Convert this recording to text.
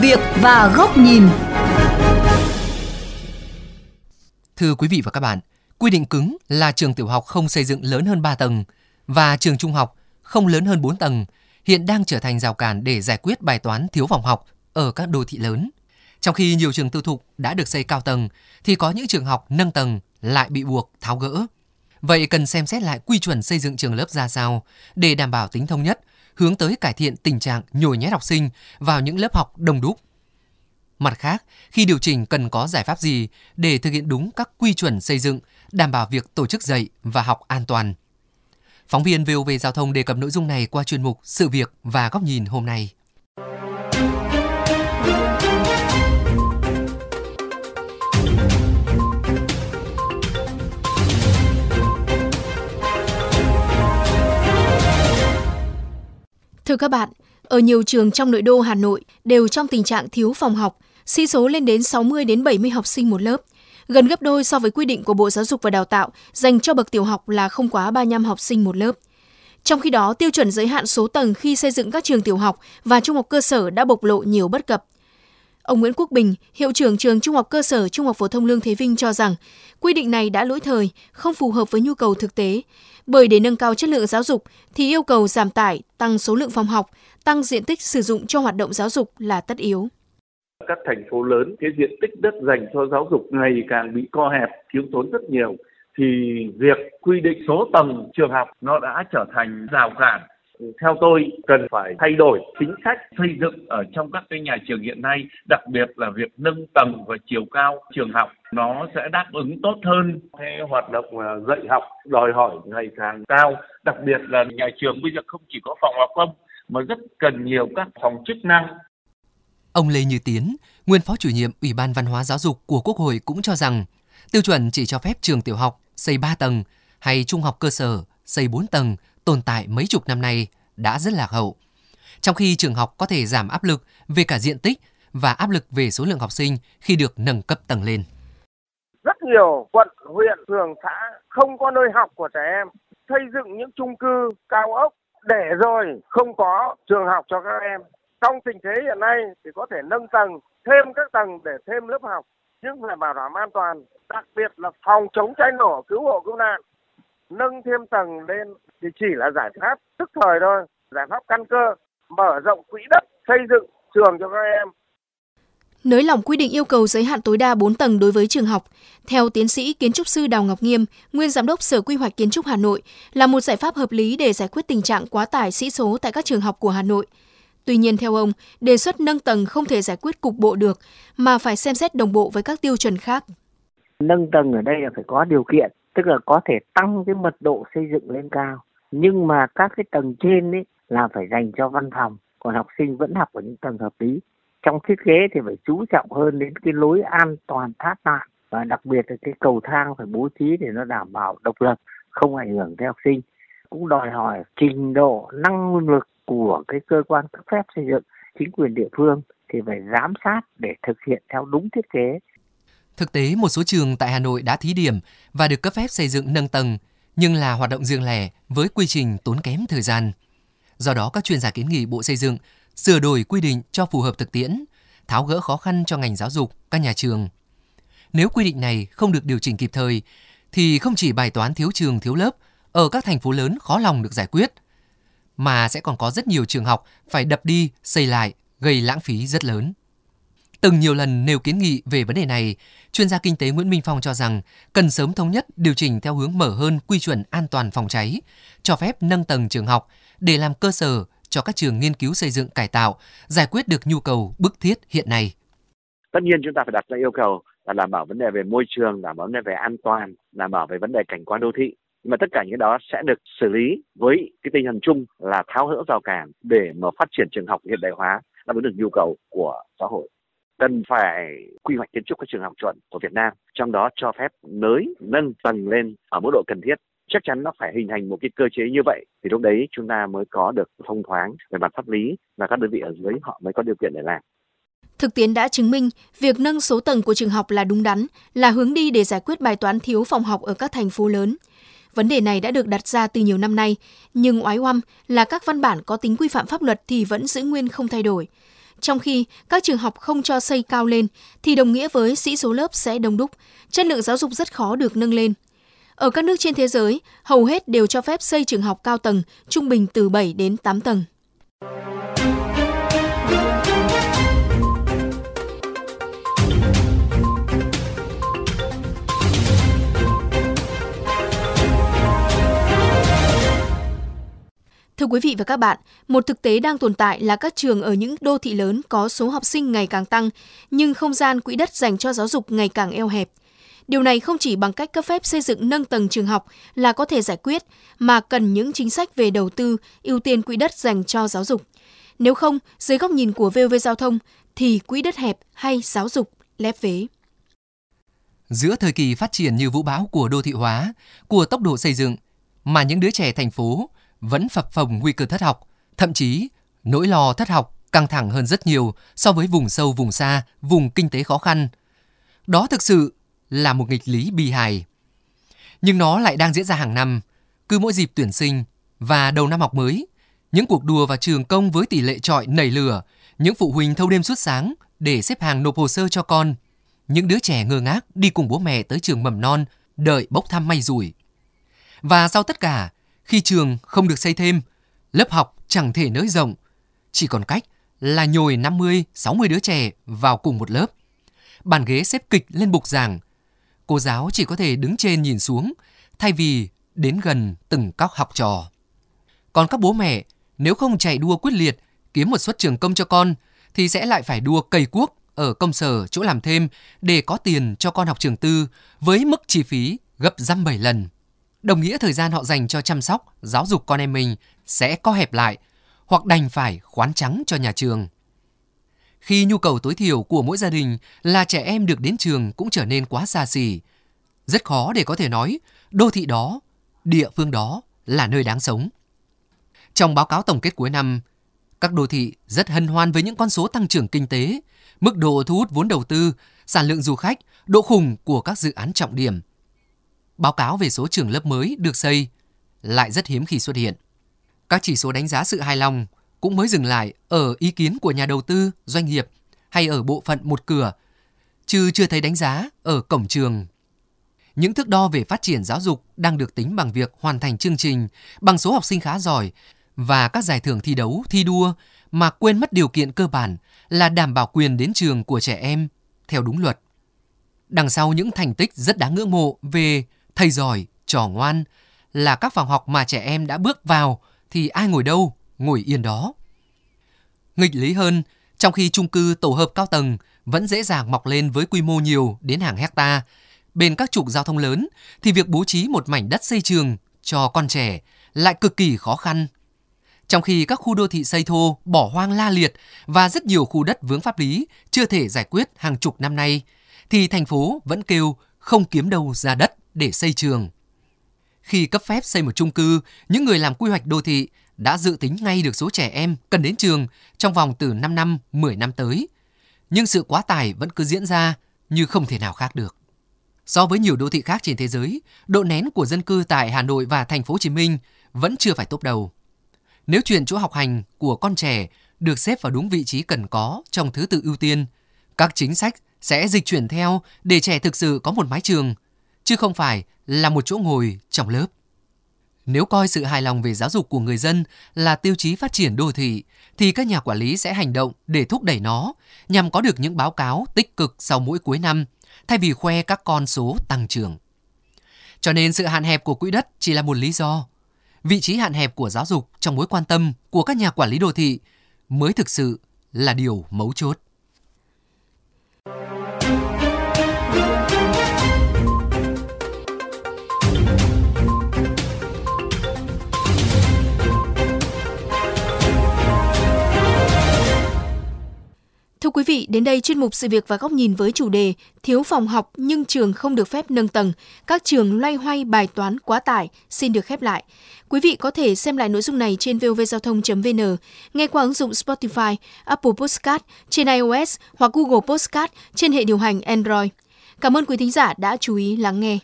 việc và góc nhìn. Thưa quý vị và các bạn, quy định cứng là trường tiểu học không xây dựng lớn hơn 3 tầng và trường trung học không lớn hơn 4 tầng hiện đang trở thành rào cản để giải quyết bài toán thiếu phòng học ở các đô thị lớn. Trong khi nhiều trường tư thục đã được xây cao tầng thì có những trường học nâng tầng lại bị buộc tháo gỡ. Vậy cần xem xét lại quy chuẩn xây dựng trường lớp ra sao để đảm bảo tính thông nhất, hướng tới cải thiện tình trạng nhồi nhét học sinh vào những lớp học đông đúc. Mặt khác, khi điều chỉnh cần có giải pháp gì để thực hiện đúng các quy chuẩn xây dựng, đảm bảo việc tổ chức dạy và học an toàn. Phóng viên VOV Giao thông đề cập nội dung này qua chuyên mục Sự việc và góc nhìn hôm nay. Thưa các bạn, ở nhiều trường trong nội đô Hà Nội đều trong tình trạng thiếu phòng học, sĩ số lên đến 60 đến 70 học sinh một lớp, gần gấp đôi so với quy định của Bộ Giáo dục và Đào tạo dành cho bậc tiểu học là không quá 35 học sinh một lớp. Trong khi đó, tiêu chuẩn giới hạn số tầng khi xây dựng các trường tiểu học và trung học cơ sở đã bộc lộ nhiều bất cập. Ông Nguyễn Quốc Bình, hiệu trưởng trường Trung học cơ sở Trung học phổ thông Lương Thế Vinh cho rằng, quy định này đã lỗi thời, không phù hợp với nhu cầu thực tế, bởi để nâng cao chất lượng giáo dục thì yêu cầu giảm tải, tăng số lượng phòng học, tăng diện tích sử dụng cho hoạt động giáo dục là tất yếu. Các thành phố lớn, cái diện tích đất dành cho giáo dục ngày càng bị co hẹp, thiếu thốn rất nhiều. Thì việc quy định số tầng trường học nó đã trở thành rào cản theo tôi cần phải thay đổi chính sách xây dựng ở trong các cái nhà trường hiện nay đặc biệt là việc nâng tầng và chiều cao trường học. Nó sẽ đáp ứng tốt hơn cái hoạt động à, dạy học đòi hỏi ngày càng cao. Đặc biệt là nhà trường bây giờ không chỉ có phòng học không mà rất cần nhiều các phòng chức năng. Ông Lê Như Tiến, nguyên phó chủ nhiệm Ủy ban Văn hóa Giáo dục của Quốc hội cũng cho rằng tiêu chuẩn chỉ cho phép trường tiểu học xây 3 tầng hay trung học cơ sở xây 4 tầng tồn tại mấy chục năm nay đã rất lạc hậu. Trong khi trường học có thể giảm áp lực về cả diện tích và áp lực về số lượng học sinh khi được nâng cấp tầng lên. Rất nhiều quận, huyện, phường, xã không có nơi học của trẻ em, xây dựng những chung cư cao ốc để rồi không có trường học cho các em. Trong tình thế hiện nay thì có thể nâng tầng, thêm các tầng để thêm lớp học, nhưng phải bảo đảm an toàn, đặc biệt là phòng chống cháy nổ, cứu hộ cứu nạn nâng thêm tầng lên thì chỉ là giải pháp tức thời thôi, giải pháp căn cơ, mở rộng quỹ đất, xây dựng trường cho các em. Nới lỏng quy định yêu cầu giới hạn tối đa 4 tầng đối với trường học, theo tiến sĩ kiến trúc sư Đào Ngọc Nghiêm, nguyên giám đốc Sở Quy hoạch Kiến trúc Hà Nội, là một giải pháp hợp lý để giải quyết tình trạng quá tải sĩ số tại các trường học của Hà Nội. Tuy nhiên theo ông, đề xuất nâng tầng không thể giải quyết cục bộ được mà phải xem xét đồng bộ với các tiêu chuẩn khác. Nâng tầng ở đây là phải có điều kiện, tức là có thể tăng cái mật độ xây dựng lên cao. Nhưng mà các cái tầng trên ấy là phải dành cho văn phòng. Còn học sinh vẫn học ở những tầng hợp lý. Trong thiết kế thì phải chú trọng hơn đến cái lối an toàn thoát nạn. Và đặc biệt là cái cầu thang phải bố trí để nó đảm bảo độc lập, không ảnh hưởng tới học sinh. Cũng đòi hỏi trình độ, năng lực của cái cơ quan cấp phép xây dựng, chính quyền địa phương thì phải giám sát để thực hiện theo đúng thiết kế. Thực tế, một số trường tại Hà Nội đã thí điểm và được cấp phép xây dựng nâng tầng, nhưng là hoạt động riêng lẻ với quy trình tốn kém thời gian. Do đó, các chuyên gia kiến nghị Bộ Xây dựng sửa đổi quy định cho phù hợp thực tiễn, tháo gỡ khó khăn cho ngành giáo dục, các nhà trường. Nếu quy định này không được điều chỉnh kịp thời, thì không chỉ bài toán thiếu trường thiếu lớp ở các thành phố lớn khó lòng được giải quyết, mà sẽ còn có rất nhiều trường học phải đập đi, xây lại, gây lãng phí rất lớn. Từng nhiều lần nêu kiến nghị về vấn đề này, chuyên gia kinh tế Nguyễn Minh Phong cho rằng cần sớm thống nhất điều chỉnh theo hướng mở hơn quy chuẩn an toàn phòng cháy, cho phép nâng tầng trường học để làm cơ sở cho các trường nghiên cứu xây dựng cải tạo, giải quyết được nhu cầu bức thiết hiện nay. Tất nhiên chúng ta phải đặt ra yêu cầu là đảm bảo vấn đề về môi trường, đảm bảo vấn đề về an toàn, đảm bảo về vấn đề cảnh quan đô thị. Nhưng mà tất cả những đó sẽ được xử lý với cái tinh thần chung là tháo gỡ rào cản để mà phát triển trường học hiện đại hóa đáp ứng được nhu cầu của xã hội cần phải quy hoạch kiến trúc các trường học chuẩn của Việt Nam, trong đó cho phép nới nâng tầng lên ở mức độ cần thiết chắc chắn nó phải hình thành một cái cơ chế như vậy thì lúc đấy chúng ta mới có được thông thoáng về mặt pháp lý và các đơn vị ở dưới họ mới có điều kiện để làm. Thực tiễn đã chứng minh việc nâng số tầng của trường học là đúng đắn, là hướng đi để giải quyết bài toán thiếu phòng học ở các thành phố lớn. Vấn đề này đã được đặt ra từ nhiều năm nay, nhưng oái oăm là các văn bản có tính quy phạm pháp luật thì vẫn giữ nguyên không thay đổi trong khi các trường học không cho xây cao lên thì đồng nghĩa với sĩ số lớp sẽ đông đúc, chất lượng giáo dục rất khó được nâng lên. Ở các nước trên thế giới, hầu hết đều cho phép xây trường học cao tầng, trung bình từ 7 đến 8 tầng. Thưa quý vị và các bạn, một thực tế đang tồn tại là các trường ở những đô thị lớn có số học sinh ngày càng tăng, nhưng không gian quỹ đất dành cho giáo dục ngày càng eo hẹp. Điều này không chỉ bằng cách cấp phép xây dựng nâng tầng trường học là có thể giải quyết, mà cần những chính sách về đầu tư, ưu tiên quỹ đất dành cho giáo dục. Nếu không, dưới góc nhìn của VOV Giao thông, thì quỹ đất hẹp hay giáo dục lép vế. Giữa thời kỳ phát triển như vũ bão của đô thị hóa, của tốc độ xây dựng, mà những đứa trẻ thành phố vẫn phập phồng nguy cơ thất học, thậm chí nỗi lo thất học căng thẳng hơn rất nhiều so với vùng sâu vùng xa, vùng kinh tế khó khăn. Đó thực sự là một nghịch lý bi hài. Nhưng nó lại đang diễn ra hàng năm, cứ mỗi dịp tuyển sinh và đầu năm học mới, những cuộc đùa vào trường công với tỷ lệ trọi nảy lửa, những phụ huynh thâu đêm suốt sáng để xếp hàng nộp hồ sơ cho con, những đứa trẻ ngơ ngác đi cùng bố mẹ tới trường mầm non đợi bốc thăm may rủi. Và sau tất cả, khi trường không được xây thêm, lớp học chẳng thể nới rộng, chỉ còn cách là nhồi 50, 60 đứa trẻ vào cùng một lớp. Bàn ghế xếp kịch lên bục giảng. Cô giáo chỉ có thể đứng trên nhìn xuống, thay vì đến gần từng các học trò. Còn các bố mẹ, nếu không chạy đua quyết liệt kiếm một suất trường công cho con, thì sẽ lại phải đua cày cuốc ở công sở chỗ làm thêm để có tiền cho con học trường tư với mức chi phí gấp dăm bảy lần đồng nghĩa thời gian họ dành cho chăm sóc, giáo dục con em mình sẽ co hẹp lại hoặc đành phải khoán trắng cho nhà trường. Khi nhu cầu tối thiểu của mỗi gia đình là trẻ em được đến trường cũng trở nên quá xa xỉ, rất khó để có thể nói đô thị đó, địa phương đó là nơi đáng sống. Trong báo cáo tổng kết cuối năm, các đô thị rất hân hoan với những con số tăng trưởng kinh tế, mức độ thu hút vốn đầu tư, sản lượng du khách, độ khủng của các dự án trọng điểm – báo cáo về số trường lớp mới được xây lại rất hiếm khi xuất hiện. Các chỉ số đánh giá sự hài lòng cũng mới dừng lại ở ý kiến của nhà đầu tư, doanh nghiệp hay ở bộ phận một cửa, chứ chưa thấy đánh giá ở cổng trường. Những thước đo về phát triển giáo dục đang được tính bằng việc hoàn thành chương trình, bằng số học sinh khá giỏi và các giải thưởng thi đấu, thi đua mà quên mất điều kiện cơ bản là đảm bảo quyền đến trường của trẻ em theo đúng luật. Đằng sau những thành tích rất đáng ngưỡng mộ về thầy giỏi, trò ngoan là các phòng học mà trẻ em đã bước vào thì ai ngồi đâu, ngồi yên đó. Nghịch lý hơn, trong khi chung cư tổ hợp cao tầng vẫn dễ dàng mọc lên với quy mô nhiều đến hàng hecta, bên các trục giao thông lớn thì việc bố trí một mảnh đất xây trường cho con trẻ lại cực kỳ khó khăn. Trong khi các khu đô thị xây thô bỏ hoang la liệt và rất nhiều khu đất vướng pháp lý chưa thể giải quyết hàng chục năm nay, thì thành phố vẫn kêu không kiếm đâu ra đất để xây trường. Khi cấp phép xây một chung cư, những người làm quy hoạch đô thị đã dự tính ngay được số trẻ em cần đến trường trong vòng từ 5 năm, 10 năm tới. Nhưng sự quá tải vẫn cứ diễn ra như không thể nào khác được. So với nhiều đô thị khác trên thế giới, độ nén của dân cư tại Hà Nội và thành phố Hồ Chí Minh vẫn chưa phải tốt đầu. Nếu chuyển chỗ học hành của con trẻ được xếp vào đúng vị trí cần có trong thứ tự ưu tiên, các chính sách sẽ dịch chuyển theo để trẻ thực sự có một mái trường chứ không phải là một chỗ ngồi trong lớp. Nếu coi sự hài lòng về giáo dục của người dân là tiêu chí phát triển đô thị, thì các nhà quản lý sẽ hành động để thúc đẩy nó nhằm có được những báo cáo tích cực sau mỗi cuối năm, thay vì khoe các con số tăng trưởng. Cho nên sự hạn hẹp của quỹ đất chỉ là một lý do. Vị trí hạn hẹp của giáo dục trong mối quan tâm của các nhà quản lý đô thị mới thực sự là điều mấu chốt. Quý vị, đến đây chuyên mục sự việc và góc nhìn với chủ đề Thiếu phòng học nhưng trường không được phép nâng tầng, các trường loay hoay bài toán quá tải xin được khép lại. Quý vị có thể xem lại nội dung này trên vovgiao thông.vn, nghe qua ứng dụng Spotify, Apple Podcast trên iOS hoặc Google Podcast trên hệ điều hành Android. Cảm ơn quý thính giả đã chú ý lắng nghe.